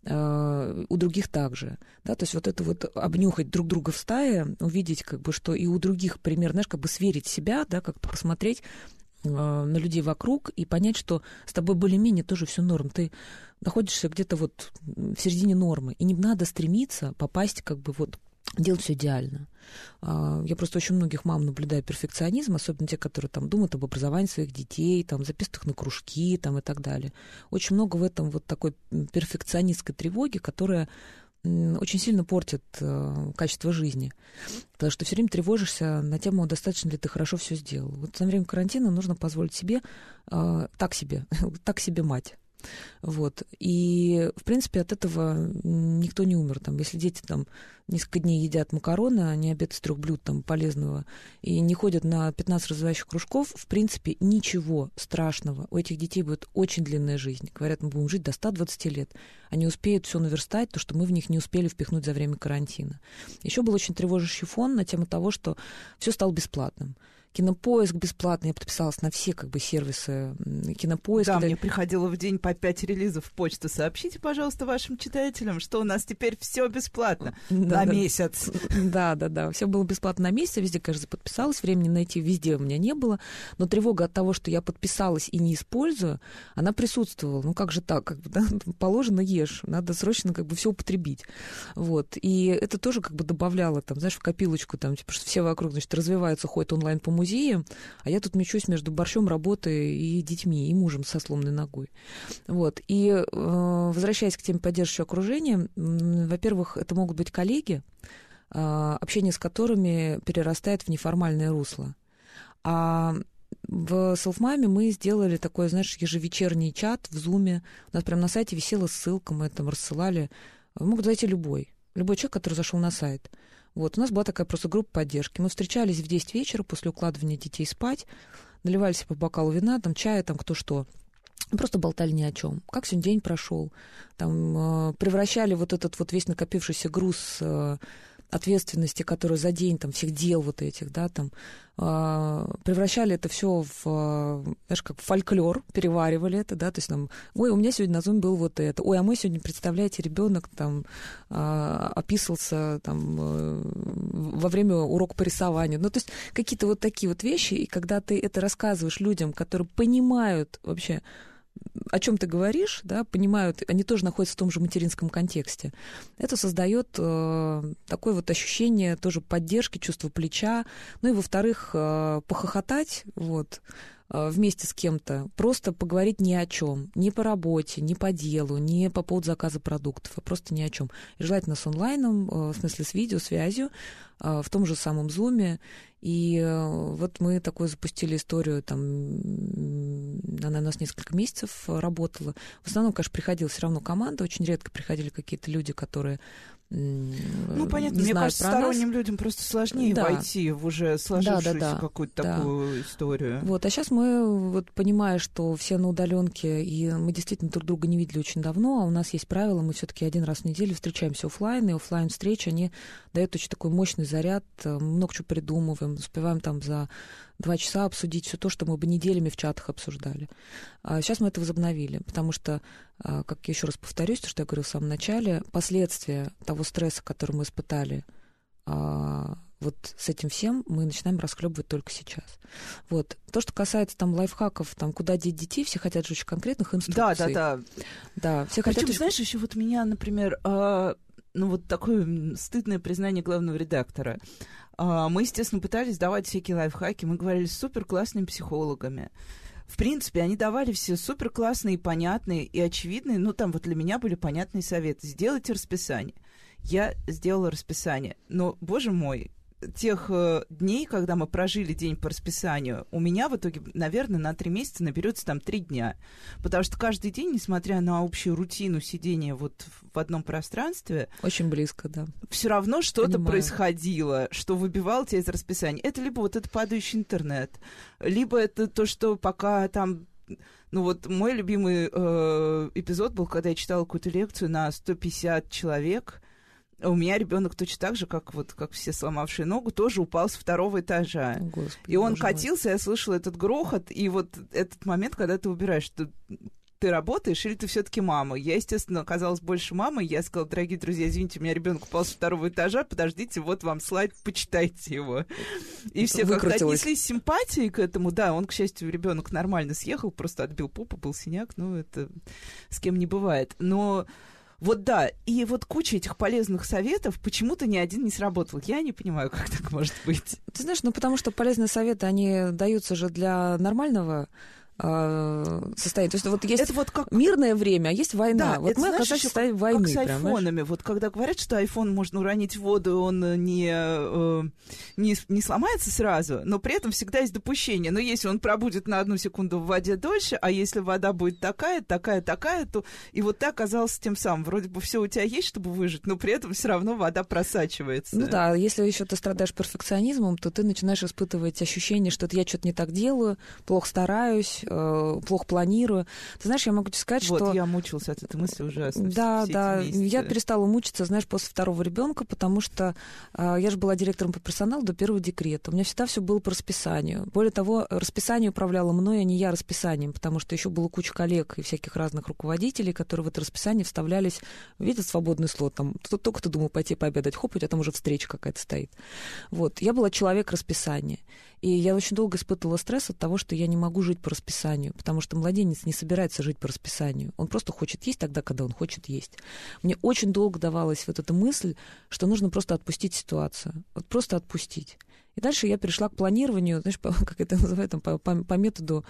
а, у других также. Да? То есть вот это вот обнюхать друг друга в стае, увидеть, как бы, что и у других пример, знаешь, как бы сверить себя, да, как-то посмотреть, на людей вокруг и понять, что с тобой более-менее тоже все норм. Ты находишься где-то вот в середине нормы. И не надо стремиться попасть как бы вот делать все идеально. А, я просто очень многих мам наблюдаю перфекционизм, особенно те, которые там думают об образовании своих детей, там записывают их на кружки там, и так далее. Очень много в этом вот такой перфекционистской тревоги, которая очень сильно портит э, качество жизни. Потому что все время тревожишься на тему, достаточно ли ты хорошо все сделал. Вот на время карантина нужно позволить себе э, так себе, так себе мать. Вот. И, в принципе, от этого никто не умер. Там, если дети там несколько дней едят макароны, они обед из трех блюд там, полезного, и не ходят на 15 развивающих кружков, в принципе, ничего страшного. У этих детей будет очень длинная жизнь. Говорят, мы будем жить до 120 лет. Они успеют все наверстать, то, что мы в них не успели впихнуть за время карантина. Еще был очень тревожащий фон на тему того, что все стало бесплатным. Кинопоиск бесплатный, я подписалась на все как бы сервисы Кинопоиска. Да, мне приходило в день по пять релизов в почту. Сообщите, пожалуйста, вашим читателям, что у нас теперь все бесплатно да, на да. месяц. Да, да, да, все было бесплатно на месяц, везде, кажется, подписалась, времени найти везде у меня не было, но тревога от того, что я подписалась и не использую, она присутствовала. Ну как же так, как бы, да? положено ешь, надо срочно как бы все употребить. Вот, и это тоже как бы добавляло там, знаешь, в копилочку там, типа, что все вокруг, значит, развиваются, ходят онлайн по музее, а я тут мечусь между борщом, работой и детьми, и мужем со сломанной ногой. Вот. И э, возвращаясь к теме поддерживающего окружения, во-первых, это могут быть коллеги, э, общение с которыми перерастает в неформальное русло. А в Селфмаме мы сделали такой, знаешь, ежевечерний чат в Зуме. У нас прямо на сайте висела ссылка, мы там рассылали. Могут зайти любой. Любой человек, который зашел на сайт. Вот, у нас была такая просто группа поддержки. Мы встречались в 10 вечера после укладывания детей спать, наливали себе по бокалу вина, там, чая, там, кто что. Просто болтали ни о чем. Как сегодня день прошел. Там, э, превращали вот этот вот весь накопившийся груз э, ответственности, которую за день там всех дел вот этих, да, там, э, превращали это все в, э, знаешь, как фольклор, переваривали это, да, то есть там, ой, у меня сегодня на зуме был вот это, ой, а мы сегодня, представляете, ребенок там э, описывался там э, во время урока по рисованию, ну, то есть какие-то вот такие вот вещи, и когда ты это рассказываешь людям, которые понимают вообще, о чем ты говоришь, да, понимают, они тоже находятся в том же материнском контексте. Это создает э, такое вот ощущение тоже поддержки, чувства плеча. Ну и, во-вторых, э, похохотать, вот, вместе с кем-то, просто поговорить ни о чем, ни по работе, ни по делу, ни по поводу заказа продуктов, а просто ни о чем. И желательно с онлайном, э, в смысле с видеосвязью, э, в том же самом зуме. И вот мы такую запустили историю, там, она у нас несколько месяцев работала. В основном, конечно, приходила все равно команда, очень редко приходили какие-то люди, которые ну, понятно, мне кажется, сторонним нас. людям просто сложнее да. войти в уже сложившуюся да, да, да. какую-то да. такую историю. Вот, а сейчас мы, вот понимая, что все на удаленке, и мы действительно друг друга не видели очень давно, а у нас есть правила, мы все-таки один раз в неделю встречаемся офлайн, и офлайн встречи, они дают очень такой мощный заряд, много чего придумываем, успеваем там за два часа обсудить все то, что мы бы неделями в чатах обсуждали. А сейчас мы это возобновили, потому что, а, как я еще раз повторюсь, то, что я говорила в самом начале, последствия того стресса, который мы испытали, а, вот с этим всем мы начинаем расхлебывать только сейчас. Вот. То, что касается там лайфхаков, там, куда деть детей, все хотят же очень конкретных инструкций. Да, да, да. Да, все Причем, хотят... знаешь, еще вот меня, например, э, ну вот такое стыдное признание главного редактора. А, мы, естественно, пытались давать всякие лайфхаки, мы говорили с супер классными психологами. В принципе, они давали все супер классные, понятные и очевидные, ну, там вот для меня были понятные советы. Сделайте расписание. Я сделала расписание. Но, боже мой, тех э, дней, когда мы прожили день по расписанию, у меня в итоге, наверное, на три месяца наберется там три дня. Потому что каждый день, несмотря на общую рутину сидения вот в одном пространстве... Очень близко, да. Все равно что-то происходило, что выбивало тебя из расписания. Это либо вот этот падающий интернет, либо это то, что пока там ну вот мой любимый э, эпизод был, когда я читала какую-то лекцию на 150 человек, у меня ребенок точно так же, как вот как все сломавшие ногу, тоже упал с второго этажа. Господи, и он катился, мой. я слышала этот грохот, и вот этот момент, когда ты убираешь, что ты работаешь или ты все-таки мама? Я, естественно, оказалась больше мамой. Я сказала, дорогие друзья, извините, у меня ребенок упал с второго этажа, подождите, вот вам слайд, почитайте его. И все как-то отнеслись симпатией к этому. Да, он, к счастью, ребенок нормально съехал, просто отбил попу, был синяк, ну, это с кем не бывает. Но вот да, и вот куча этих полезных советов, почему-то ни один не сработал. Я не понимаю, как так может быть. Ты знаешь, ну потому что полезные советы, они даются же для нормального состояние. То есть вот есть это вот как... мирное время, а есть война. Да, вот это, мы знаешь, оказались в состоянии войны. Как с айфонами. Вот когда говорят, что айфон можно уронить в воду, он не, э, не, не сломается сразу, но при этом всегда есть допущение. Но если он пробудет на одну секунду в воде дольше, а если вода будет такая, такая, такая, то и вот ты оказался тем самым. Вроде бы все у тебя есть, чтобы выжить, но при этом все равно вода просачивается. Ну да, если еще ты страдаешь перфекционизмом, то ты начинаешь испытывать ощущение, что я что-то не так делаю, плохо стараюсь, э, плохо планирую. Ты знаешь, я могу тебе сказать, вот, что... я мучился от этой мысли ужасно. Да, да, я перестала мучиться, знаешь, после второго ребенка, потому что э, я же была директором по персоналу до первого декрета. У меня всегда все было по расписанию. Более того, расписание управляло мной, а не я расписанием, потому что еще было куча коллег и всяких разных руководителей, которые в это расписание вставлялись, видят свободный слот, там, только ты думал пойти пообедать, хоп, у тебя там уже встреча какая-то стоит. Вот, я была человек расписания. И я очень долго испытывала стресс от того, что я не могу жить по расписанию, потому что младенец не собирается жить по расписанию. Он просто хочет есть тогда, когда он хочет есть. Мне очень долго давалась вот эта мысль, что нужно просто отпустить ситуацию. Вот просто отпустить. И дальше я перешла к планированию, знаешь, по, как это называют, там, по, по, по методу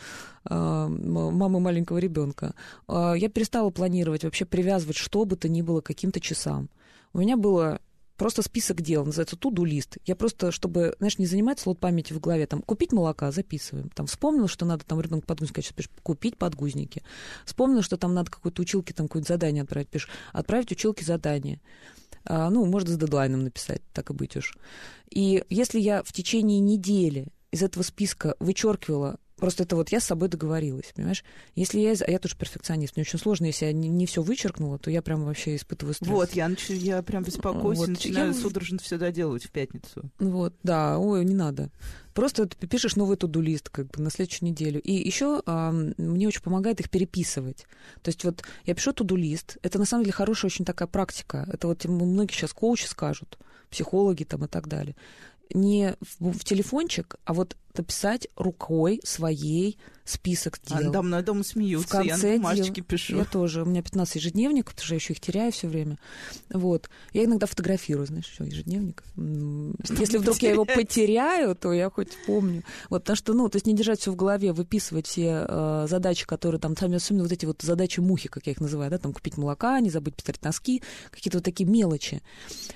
э, мамы маленького ребенка. Э, я перестала планировать, вообще привязывать что бы то ни было к каким-то часам. У меня было просто список дел, называется туду-лист. Я просто, чтобы, знаешь, не занимать слот памяти в голове, там, купить молока, записываем. Там, вспомнил, что надо там ребенку подгузники, сейчас пишешь, купить подгузники. Вспомнил, что там надо какой-то училке там какое-то задание отправить, пишешь, отправить училке задание. А, ну, можно с дедлайном написать, так и быть уж. И если я в течение недели из этого списка вычеркивала Просто это вот я с собой договорилась, понимаешь? Если я... А я тоже перфекционист. Мне очень сложно, если я не, не все вычеркнула, то я прям вообще испытываю стресс. Вот, я, нач... я прям беспокоюсь вот. начинаю я... судорожно все доделывать в пятницу. Вот, да, ой, не надо. Просто ты пишешь новый туду-лист как бы на следующую неделю. И еще а, мне очень помогает их переписывать. То есть вот я пишу туду-лист. Это на самом деле хорошая очень такая практика. Это вот многие сейчас коучи скажут, психологи там и так далее не в, в телефончик, а вот написать рукой своей список дел. Надо мной дома смеются, в конце я на бумажечке дел... пишу. Я тоже, у меня 15 ежедневников, потому что я еще их теряю все время. Вот. Я иногда фотографирую, знаешь, еще ежедневник. Что Если вдруг я его потеряю, то я хоть помню. Вот, потому что, ну, то есть не держать все в голове, выписывать все э, задачи, которые там, сами, особенно вот эти вот задачи мухи, как я их называю, да, там купить молока, не забыть постирать носки, какие-то вот такие мелочи.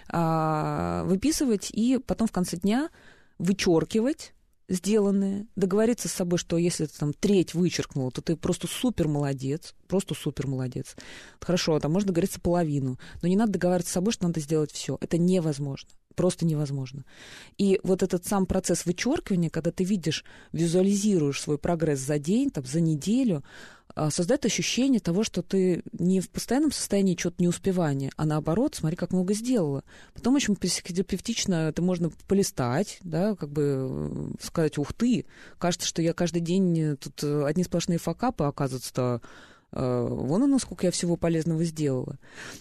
А, выписывать и потом в конце дня вычеркивать сделанное, договориться с собой, что если ты там треть вычеркнула, то ты просто супер молодец, просто супер молодец. Хорошо, там можно договориться половину, но не надо договариваться с собой, что надо сделать все. Это невозможно. Просто невозможно. И вот этот сам процесс вычеркивания, когда ты видишь, визуализируешь свой прогресс за день, там, за неделю, а, создает ощущение того, что ты не в постоянном состоянии чего-то неуспевания, а наоборот, смотри, как много сделала. Потом очень психотерапевтично это можно полистать, да, как бы э, сказать, ух ты, кажется, что я каждый день э, тут э, одни сплошные факапы, оказывается-то вон оно, сколько я всего полезного сделала.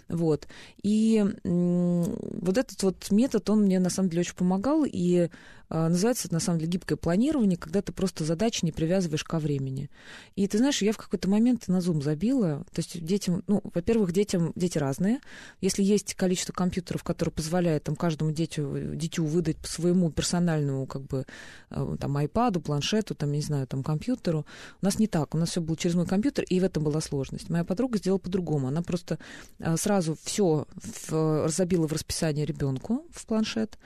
Вот. И вот этот вот метод, он мне на самом деле очень помогал, и а, называется это, на самом деле, гибкое планирование, когда ты просто задачи не привязываешь ко времени. И ты знаешь, я в какой-то момент на Zoom забила. То есть детям, ну, во-первых, детям, дети разные. Если есть количество компьютеров, которые позволяют там каждому детю, дитю выдать по своему персональному, как бы, а, там, айпаду, планшету, там, не знаю, там, компьютеру, у нас не так. У нас все было через мой компьютер, и в этом была сложность. Моя подруга сделала по-другому. Она просто а, сразу все забила в расписание ребенку в планшет,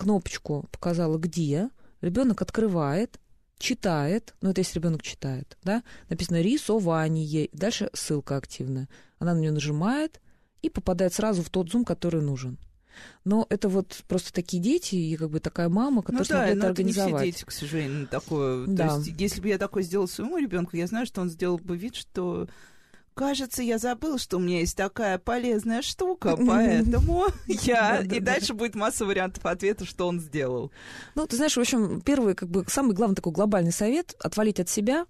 кнопочку показала, где, ребенок открывает, читает, ну это если ребенок читает, да, написано рисование, дальше ссылка активная. Она на нее нажимает и попадает сразу в тот зум, который нужен. Но это вот просто такие дети и как бы такая мама, которая ну, да, смогла это организовать. Это не все дети, к сожалению, такое. Да. То есть, если бы я такое сделала своему ребенку, я знаю, что он сделал бы вид, что кажется, я забыл, что у меня есть такая полезная штука, поэтому я... И дальше будет масса вариантов ответа, что он сделал. Ну, ты знаешь, в общем, первый, как бы, самый главный такой глобальный совет — отвалить от себя,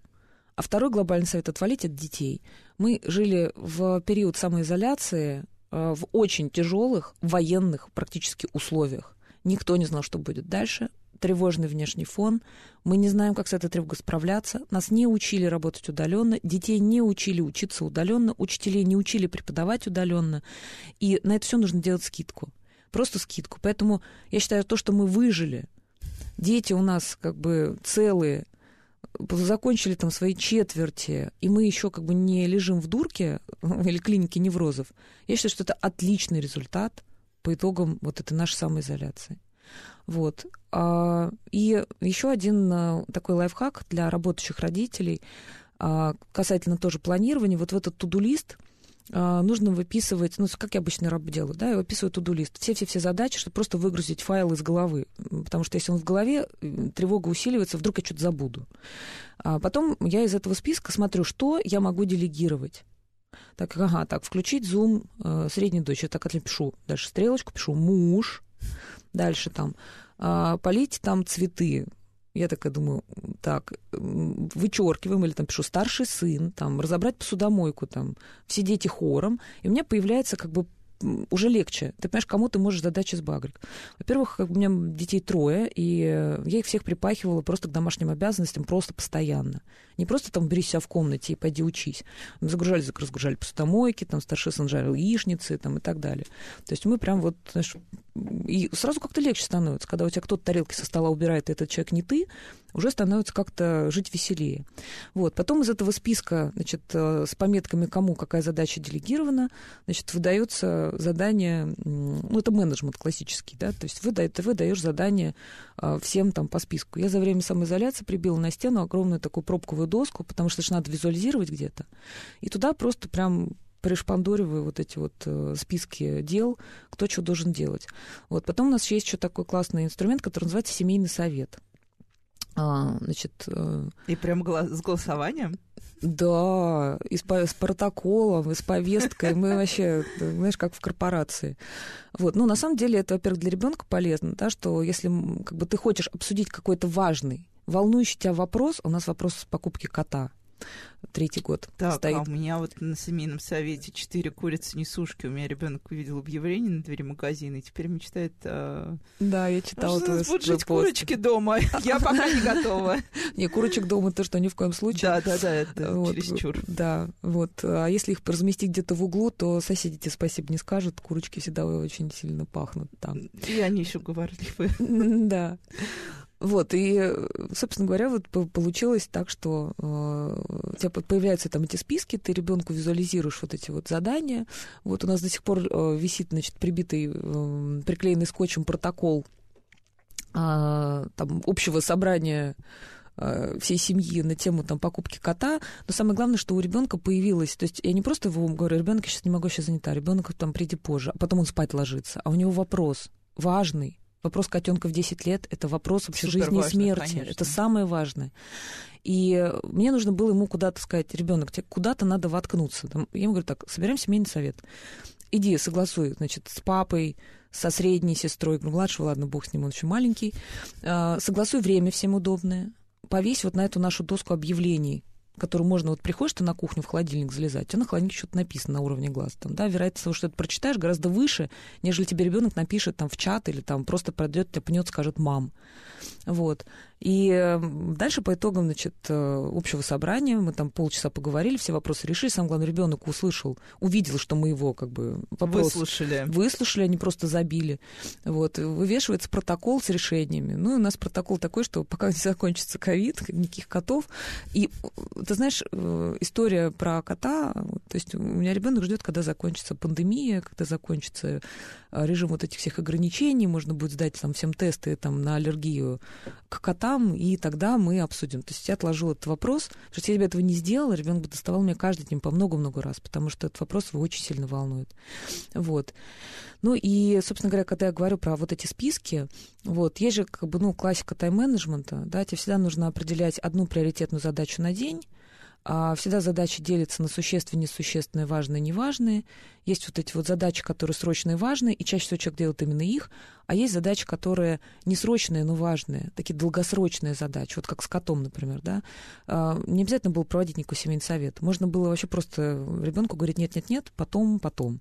а второй глобальный совет — отвалить от детей. Мы жили в период самоизоляции э, в очень тяжелых военных практически условиях. Никто не знал, что будет дальше тревожный внешний фон, мы не знаем, как с этой тревогой справляться, нас не учили работать удаленно, детей не учили учиться удаленно, учителей не учили преподавать удаленно, и на это все нужно делать скидку, просто скидку. Поэтому я считаю, то, что мы выжили, дети у нас как бы целые, закончили там свои четверти, и мы еще как бы не лежим в дурке или клинике неврозов, я считаю, что это отличный результат по итогам вот этой нашей самоизоляции. Вот. А, и еще один а, такой лайфхак для работающих родителей а, касательно тоже планирования. Вот в этот тудулист нужно выписывать, ну, как я обычно делаю, да, я выписываю тудулист, все-все-все задачи, чтобы просто выгрузить файл из головы, потому что если он в голове, тревога усиливается, вдруг я что-то забуду. А потом я из этого списка смотрю, что я могу делегировать. Так, ага, так, включить зум э, дочь. Я так отлично пишу дальше стрелочку, пишу муж, Дальше там а, полить там цветы. Я такая думаю, так, вычеркиваем, или там пишу старший сын, там, разобрать посудомойку, там, все дети хором, и у меня появляется как бы уже легче. Ты понимаешь, кому ты можешь задачи сбагрить. Во-первых, у меня детей трое, и я их всех припахивала просто к домашним обязанностям просто постоянно. Не просто там бери себя в комнате и пойди учись. Мы загружали, разгружали посудомойки, там старший сын жарил яичницы там, и так далее. То есть мы прям вот, знаешь, и сразу как-то легче становится, когда у тебя кто-то тарелки со стола убирает, и этот человек не ты, уже становится как-то жить веселее. Вот. Потом из этого списка значит, э, с пометками, кому какая задача делегирована, значит, выдается задание, ну, это менеджмент классический, да, то есть вы, ты выдаешь задание э, всем там по списку. Я за время самоизоляции прибила на стену огромную такую пробковую доску, потому что же надо визуализировать где-то, и туда просто прям пришпандориваю вот эти вот э, списки дел, кто что должен делать. Вот. Потом у нас есть еще такой классный инструмент, который называется семейный совет. А, значит, э... И прям с голосованием? Да, и с, с протоколом, и с повесткой. Мы вообще, знаешь, как в корпорации. Вот. Ну, на самом деле, это, во-первых, для ребенка полезно, да, что если как бы, ты хочешь обсудить какой-то важный, волнующий тебя вопрос, у нас вопрос покупки кота третий год так, стоит. А у меня вот на семейном совете четыре курицы несушки. У меня ребенок увидел объявление на двери магазина и теперь мечтает... А... Да, я читала твой будут жить курочки дома. Я пока не готова. Не, курочек дома ты что, ни в коем случае. Да, да, да, это чересчур. Да, вот. А если их разместить где-то в углу, то соседи тебе спасибо не скажут. Курочки всегда очень сильно пахнут там. И они еще говорливые. Да. Вот, и, собственно говоря, вот получилось так, что э, у тебя появляются там эти списки, ты ребенку визуализируешь вот эти вот задания. Вот у нас до сих пор э, висит, значит, прибитый, э, приклеенный скотчем протокол э, там, общего собрания э, всей семьи на тему там покупки кота, но самое главное, что у ребенка появилось, то есть я не просто его говорю, ребенок сейчас не могу, сейчас занята, ребенок там приди позже, а потом он спать ложится, а у него вопрос важный, Вопрос котенка в 10 лет – это вопрос вообще Супер жизни важно, и смерти. Конечно. Это самое важное. И мне нужно было ему куда-то сказать, ребенок, тебе куда-то надо воткнуться. Я ему говорю, так, собираем семейный совет. Иди, согласуй, значит, с папой, со средней сестрой, ну, младшего, ладно, бог с ним, он еще маленький. А, согласуй время всем удобное. Повесь вот на эту нашу доску объявлений которую можно, вот приходишь ты на кухню в холодильник залезать, у тебя на холодильнике что-то написано на уровне глаз. Там, да, вероятность того, что ты прочитаешь, гораздо выше, нежели тебе ребенок напишет там в чат или там просто пройдет, тебя пнет, скажет мам. Вот. И дальше по итогам значит, э, общего собрания мы там полчаса поговорили, все вопросы решили. Сам главный ребенок услышал, увидел, что мы его как бы вопрос выслушали. Выслушали, они просто забили. Вот. Вывешивается протокол с решениями. Ну, у нас протокол такой, что пока не закончится ковид, никаких котов. И ты знаешь, э, история про кота, то есть у меня ребенок ждет, когда закончится пандемия, когда закончится э, режим вот этих всех ограничений, можно будет сдать там всем тесты там, на аллергию к котам, там, и тогда мы обсудим. То есть я отложила этот вопрос, что если бы этого не сделала, ребенок бы доставал меня каждый день по много-много раз, потому что этот вопрос его очень сильно волнует. Вот. Ну и, собственно говоря, когда я говорю про вот эти списки, вот, есть же как бы, ну, классика тайм-менеджмента, да, тебе всегда нужно определять одну приоритетную задачу на день, а всегда задачи делятся на существенные, несущественные, важные, неважные. Есть вот эти вот задачи, которые срочные и важные, и чаще всего человек делает именно их, а есть задачи, которые не срочные, но важные, такие долгосрочные задачи, вот как с котом, например, да. А, не обязательно было проводить никакой семейный совет. Можно было вообще просто ребенку говорить нет-нет-нет, потом, потом.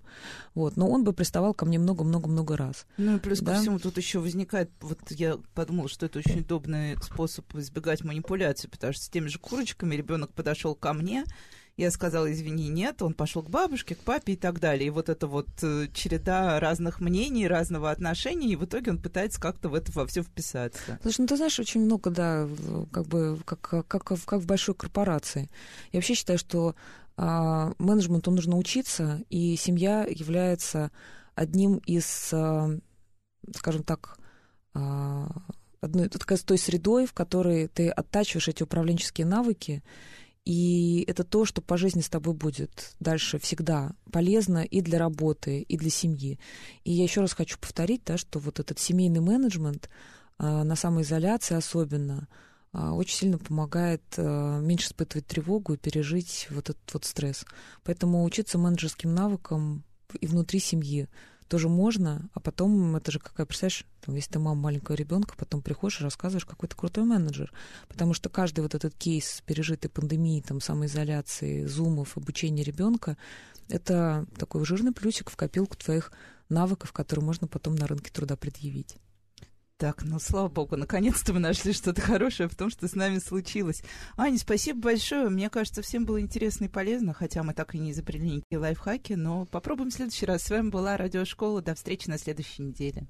Вот. Но он бы приставал ко мне много-много-много раз. Ну и плюс да? ко всему тут еще возникает, вот я подумала, что это очень удобный способ избегать манипуляций, потому что с теми же курочками ребенок подошел ко мне, я сказала, извини, нет, он пошел к бабушке, к папе и так далее. И вот это вот э, череда разных мнений, разного отношения, и в итоге он пытается как-то в это во все вписаться. Слушай, ну ты знаешь, очень много, да, как бы, как, как, как в большой корпорации. Я вообще считаю, что а, менеджменту нужно учиться, и семья является одним из, а, скажем так, а, одной той средой, в которой ты оттачиваешь эти управленческие навыки, и это то, что по жизни с тобой будет дальше всегда полезно и для работы, и для семьи. И я еще раз хочу повторить, да, что вот этот семейный менеджмент а, на самоизоляции особенно а, очень сильно помогает а, меньше испытывать тревогу и пережить вот этот вот стресс. Поэтому учиться менеджерским навыкам и внутри семьи тоже можно, а потом это же какая, представляешь, там, если ты мама маленького ребенка, потом приходишь и рассказываешь, какой ты крутой менеджер. Потому что каждый вот этот кейс пережитой пандемии, там, самоизоляции, зумов, обучения ребенка, это такой жирный плюсик в копилку твоих навыков, которые можно потом на рынке труда предъявить. Так, ну, слава богу, наконец-то мы нашли что-то хорошее в том, что с нами случилось. Аня, спасибо большое. Мне кажется, всем было интересно и полезно, хотя мы так и не изобрели никакие лайфхаки, но попробуем в следующий раз. С вами была Радиошкола. До встречи на следующей неделе.